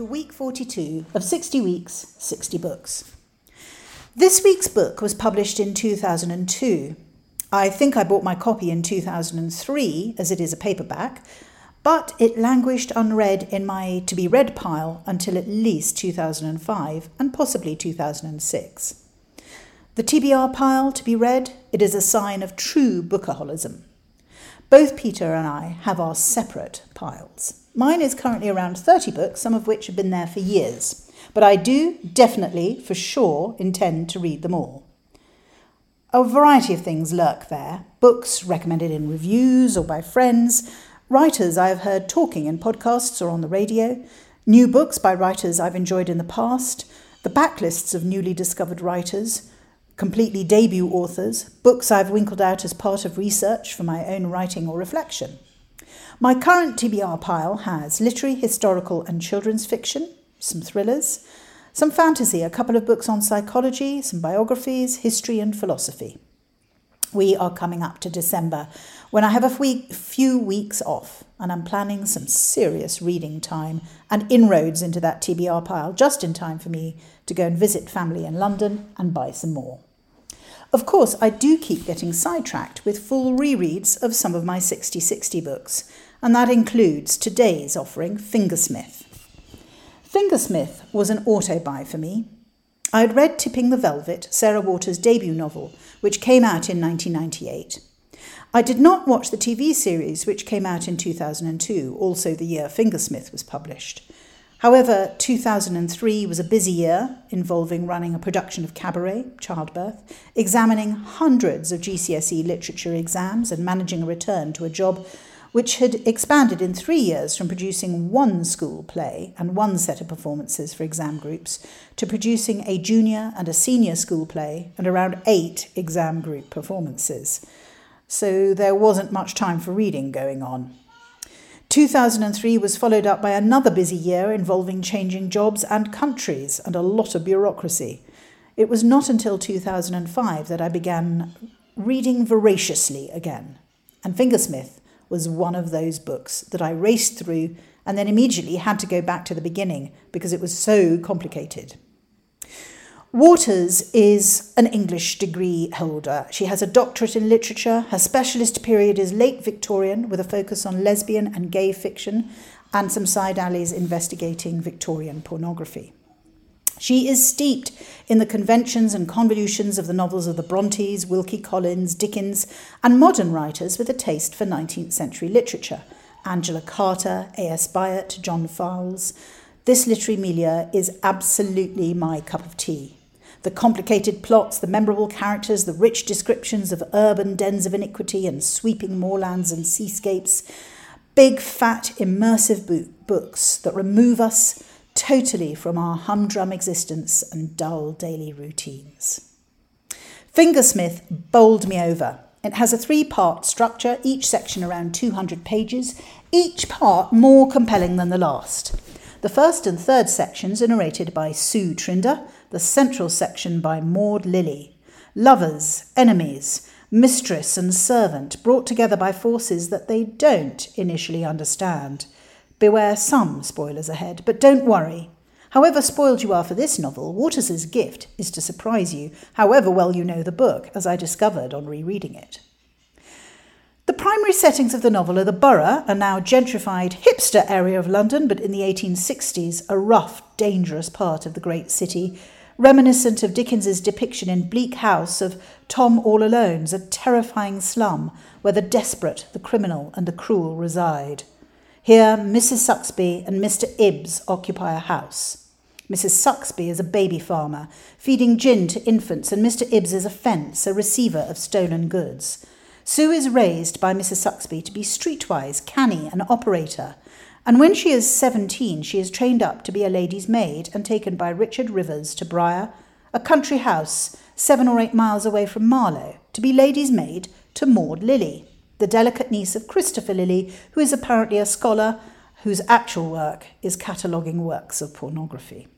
To week 42 of 60 Weeks, 60 Books. This week's book was published in 2002. I think I bought my copy in 2003, as it is a paperback, but it languished unread in my to be read pile until at least 2005 and possibly 2006. The TBR pile to be read, it is a sign of true bookaholism. Both Peter and I have our separate piles. Mine is currently around 30 books, some of which have been there for years, but I do definitely, for sure, intend to read them all. A variety of things lurk there books recommended in reviews or by friends, writers I have heard talking in podcasts or on the radio, new books by writers I've enjoyed in the past, the backlists of newly discovered writers, completely debut authors, books I've winkled out as part of research for my own writing or reflection. My current TBR pile has literary, historical, and children's fiction, some thrillers, some fantasy, a couple of books on psychology, some biographies, history, and philosophy. We are coming up to December when I have a few weeks off and I'm planning some serious reading time and inroads into that TBR pile just in time for me to go and visit family in London and buy some more. Of course, I do keep getting sidetracked with full rereads of some of my 60 60 books, and that includes today's offering, Fingersmith. Fingersmith was an auto buy for me. I had read Tipping the Velvet, Sarah Waters' debut novel, which came out in 1998. I did not watch the TV series, which came out in 2002, also the year Fingersmith was published. However, 2003 was a busy year involving running a production of Cabaret, Childbirth, examining hundreds of GCSE literature exams, and managing a return to a job which had expanded in three years from producing one school play and one set of performances for exam groups to producing a junior and a senior school play and around eight exam group performances. So there wasn't much time for reading going on. 2003 was followed up by another busy year involving changing jobs and countries and a lot of bureaucracy. It was not until 2005 that I began reading voraciously again, and Fingersmith was one of those books that I raced through and then immediately had to go back to the beginning because it was so complicated. Waters is an English degree holder. She has a doctorate in literature. Her specialist period is late Victorian, with a focus on lesbian and gay fiction and some side alleys investigating Victorian pornography. She is steeped in the conventions and convolutions of the novels of the Brontes, Wilkie Collins, Dickens, and modern writers with a taste for 19th century literature Angela Carter, A.S. Byatt, John Fowles. This literary milieu is absolutely my cup of tea. The complicated plots, the memorable characters, the rich descriptions of urban dens of iniquity and sweeping moorlands and seascapes. Big, fat, immersive bo- books that remove us totally from our humdrum existence and dull daily routines. Fingersmith bowled me over. It has a three part structure, each section around 200 pages, each part more compelling than the last. The first and third sections are narrated by Sue Trinder, the central section by Maud Lilly. Lovers, enemies, mistress, and servant brought together by forces that they don't initially understand. Beware some spoilers ahead, but don't worry. However spoiled you are for this novel, Waters's gift is to surprise you, however well you know the book, as I discovered on rereading it. The primary settings of the novel are the borough, a now gentrified hipster area of London, but in the 1860s, a rough, dangerous part of the great city, reminiscent of Dickens's depiction in Bleak House of Tom All Alone's, a terrifying slum where the desperate, the criminal, and the cruel reside. Here, Mrs. Sucksby and Mr. Ibbs occupy a house. Mrs. Sucksby is a baby farmer, feeding gin to infants, and Mr. Ibbs is a fence, a receiver of stolen goods. Sue is raised by Mrs. Sucksby to be streetwise, canny, and operator, and when she is 17, she is trained up to be a lady's maid and taken by Richard Rivers to Briar, a country house seven or eight miles away from Marlow, to be lady's maid to Maud Lilly, the delicate niece of Christopher Lilly, who is apparently a scholar whose actual work is cataloguing works of pornography.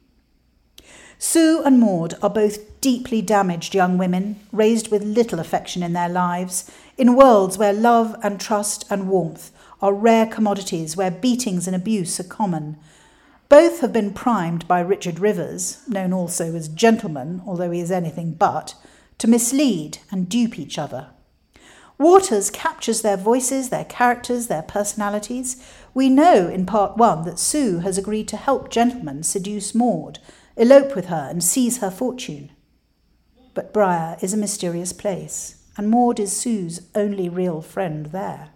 Sue and Maud are both deeply damaged young women, raised with little affection in their lives, in worlds where love and trust and warmth are rare commodities, where beatings and abuse are common. Both have been primed by Richard Rivers, known also as Gentleman, although he is anything but, to mislead and dupe each other. Waters captures their voices, their characters, their personalities. We know in part one that Sue has agreed to help Gentleman seduce Maud, elope with her, and seize her fortune. But Briar is a mysterious place, and Maud is Sue's only real friend there.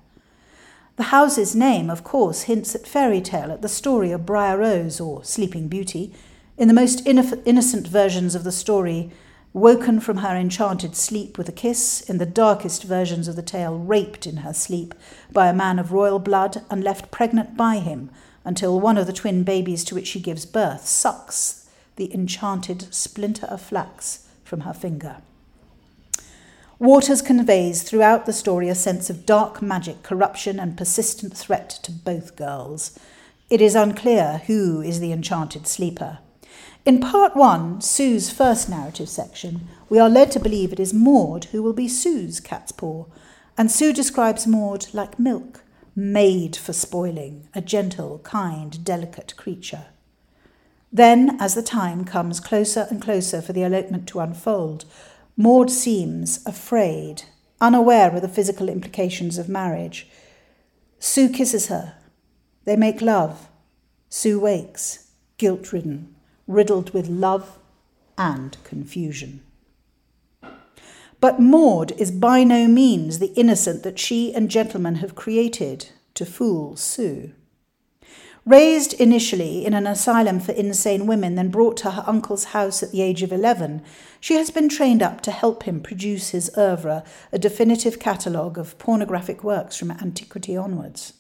The house's name, of course, hints at fairy tale, at the story of Briar Rose or Sleeping Beauty. In the most innocent versions of the story, woken from her enchanted sleep with a kiss, in the darkest versions of the tale, raped in her sleep by a man of royal blood and left pregnant by him until one of the twin babies to which she gives birth sucks the enchanted splinter of flax from her finger. Waters conveys throughout the story a sense of dark magic, corruption, and persistent threat to both girls. It is unclear who is the enchanted sleeper. In part one, Sue's first narrative section, we are led to believe it is Maud who will be Sue's cat's paw, and Sue describes Maud like milk, made for spoiling, a gentle, kind, delicate creature. Then, as the time comes closer and closer for the elopement to unfold, Maud seems afraid, unaware of the physical implications of marriage. Sue kisses her. They make love. Sue wakes, guilt ridden, riddled with love and confusion. But Maud is by no means the innocent that she and gentlemen have created to fool Sue. Raised initially in an asylum for insane women, then brought to her uncle's house at the age of 11, she has been trained up to help him produce his oeuvre, a definitive catalogue of pornographic works from antiquity onwards.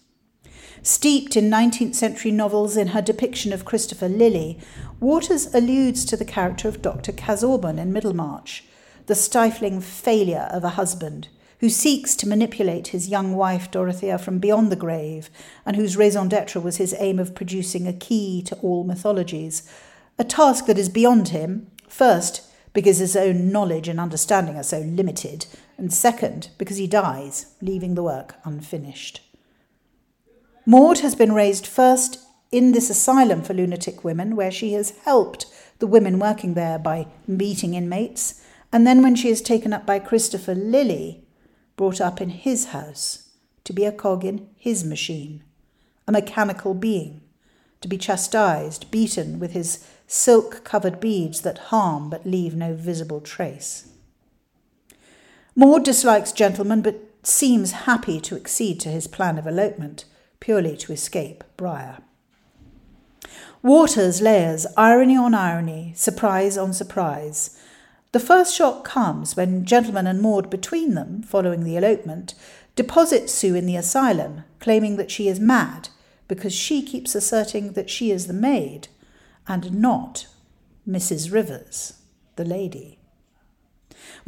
Steeped in 19th century novels in her depiction of Christopher Lilly, Waters alludes to the character of Dr. Casaubon in Middlemarch, the stifling failure of a husband who seeks to manipulate his young wife Dorothea from beyond the grave, and whose raison d'etre was his aim of producing a key to all mythologies, a task that is beyond him, first, because his own knowledge and understanding are so limited, and second, because he dies, leaving the work unfinished. Maud has been raised first in this asylum for lunatic women, where she has helped the women working there by meeting inmates, and then when she is taken up by Christopher Lilly, brought up in his house, to be a cog in his machine, a mechanical being, to be chastised, beaten with his silk covered beads that harm but leave no visible trace. Maud dislikes gentlemen but seems happy to accede to his plan of elopement, purely to escape Briar. Waters layers irony on irony, surprise on surprise, the first shock comes when Gentleman and Maud between them, following the elopement, deposit Sue in the asylum, claiming that she is mad because she keeps asserting that she is the maid and not Mrs. Rivers, the lady.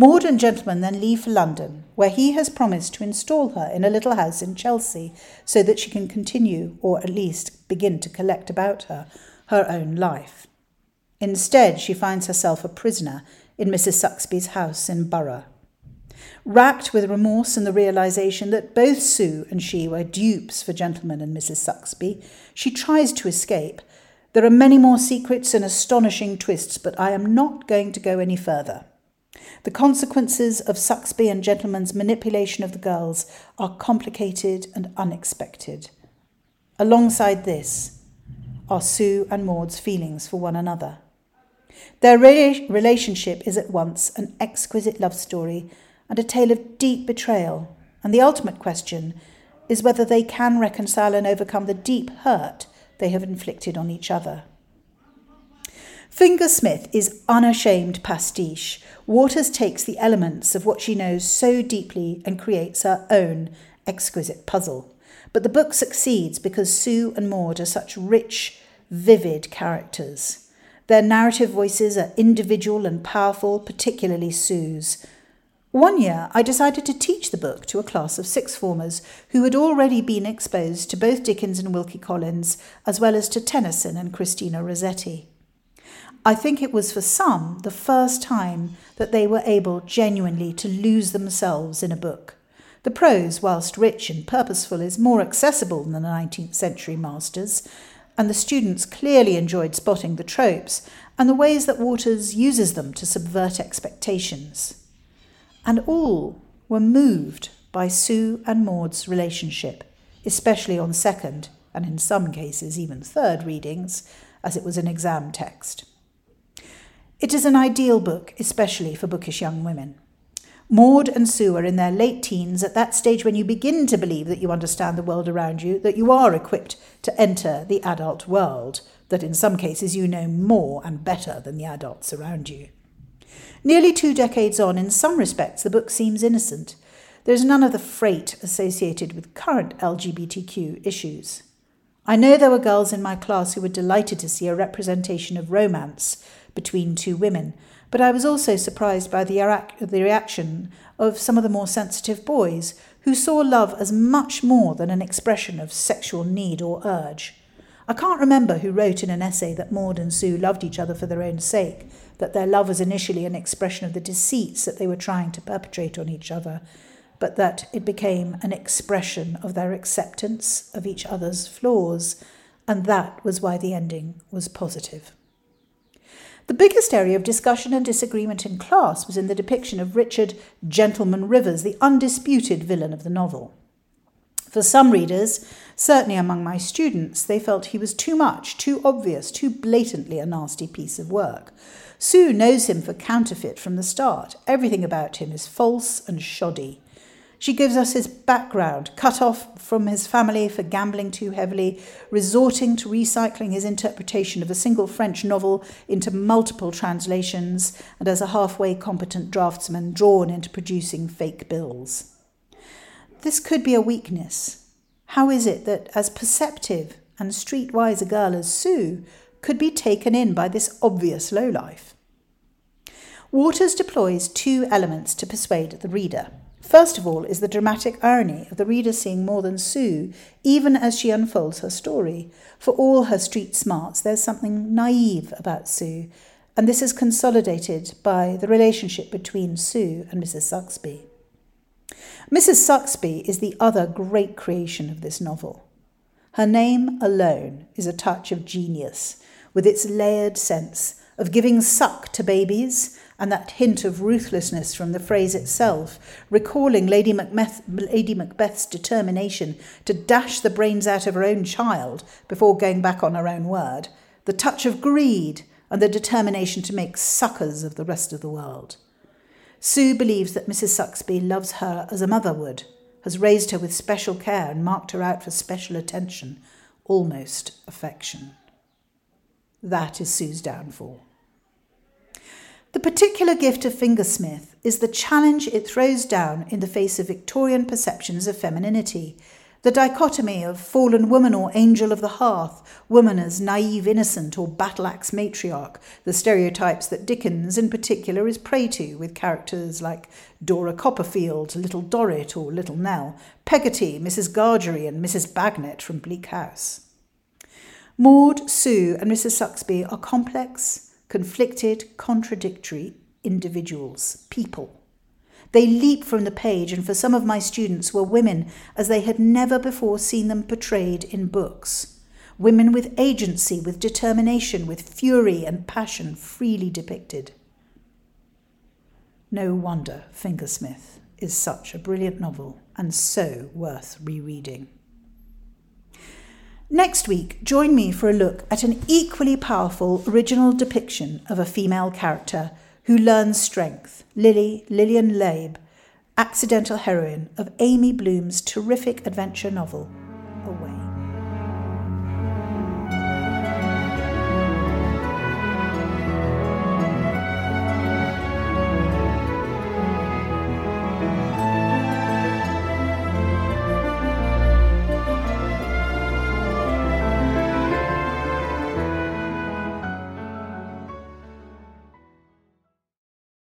Maud and Gentleman then leave for London, where he has promised to install her in a little house in Chelsea so that she can continue, or at least begin to collect about her, her own life. Instead, she finds herself a prisoner in Mrs. Sucksby's house in Borough. Racked with remorse and the realization that both Sue and she were dupes for gentleman and Mrs. Sucksby, she tries to escape. There are many more secrets and astonishing twists, but I am not going to go any further. The consequences of Sucksby and Gentleman's manipulation of the girls are complicated and unexpected. Alongside this are Sue and Maud's feelings for one another. Their relationship is at once an exquisite love story and a tale of deep betrayal, and the ultimate question is whether they can reconcile and overcome the deep hurt they have inflicted on each other. Fingersmith is unashamed pastiche. Waters takes the elements of what she knows so deeply and creates her own exquisite puzzle. But the book succeeds because Sue and Maud are such rich, vivid characters. Their narrative voices are individual and powerful, particularly Sue's. One year, I decided to teach the book to a class of sixth formers who had already been exposed to both Dickens and Wilkie Collins, as well as to Tennyson and Christina Rossetti. I think it was for some the first time that they were able genuinely to lose themselves in a book. The prose, whilst rich and purposeful, is more accessible than the 19th century masters, and the students clearly enjoyed spotting the tropes and the ways that Waters uses them to subvert expectations. And all were moved by Sue and Maud's relationship, especially on second, and in some cases even third readings, as it was an exam text. It is an ideal book, especially for bookish young women. Maud and Sue are in their late teens, at that stage when you begin to believe that you understand the world around you, that you are equipped to enter the adult world, that in some cases you know more and better than the adults around you. Nearly two decades on, in some respects, the book seems innocent. There is none of the freight associated with current LGBTQ issues. I know there were girls in my class who were delighted to see a representation of romance between two women, but I was also surprised by the, reaction of some of the more sensitive boys who saw love as much more than an expression of sexual need or urge. I can't remember who wrote in an essay that Maud and Sue loved each other for their own sake, that their love was initially an expression of the deceits that they were trying to perpetrate on each other, but that it became an expression of their acceptance of each other's flaws, and that was why the ending was positive. The biggest area of discussion and disagreement in class was in the depiction of Richard Gentleman Rivers, the undisputed villain of the novel. For some readers, certainly among my students, they felt he was too much, too obvious, too blatantly a nasty piece of work. Sue knows him for counterfeit from the start. Everything about him is false and shoddy. She gives us his background, cut off from his family for gambling too heavily, resorting to recycling his interpretation of a single French novel into multiple translations, and as a halfway competent draftsman drawn into producing fake bills. This could be a weakness. How is it that, as perceptive and streetwise a girl as Sue, could be taken in by this obvious lowlife? Waters deploys two elements to persuade the reader. First of all is the dramatic irony of the reader seeing more than Sue, even as she unfolds her story. For all her street smarts, there's something naive about Sue, and this is consolidated by the relationship between Sue and Mrs. Sucksby. Mrs. Sucksby is the other great creation of this novel. Her name alone is a touch of genius, with its layered sense of giving suck to babies and that hint of ruthlessness from the phrase itself, recalling Lady, Macbeth, Lady Macbeth's determination to dash the brains out of her own child before going back on her own word, the touch of greed, and the determination to make suckers of the rest of the world. Sue believes that Mrs. Sucksby loves her as a mother would, has raised her with special care and marked her out for special attention, almost affection. That is Sue's downfall. The particular gift of Fingersmith is the challenge it throws down in the face of Victorian perceptions of femininity. The dichotomy of fallen woman or angel of the hearth, woman as naive innocent or battle axe matriarch, the stereotypes that Dickens in particular is prey to, with characters like Dora Copperfield, Little Dorrit or Little Nell, Peggotty, Mrs. Gargery, and Mrs. Bagnet from Bleak House. Maud, Sue, and Mrs. Sucksby are complex, conflicted, contradictory individuals, people. They leap from the page, and for some of my students were women as they had never before seen them portrayed in books. Women with agency, with determination, with fury and passion freely depicted. No wonder Fingersmith is such a brilliant novel and so worth rereading. Next week, join me for a look at an equally powerful original depiction of a female character who learns strength, Lily, Lillian Leyb, accidental heroine of Amy Bloom's terrific adventure novel,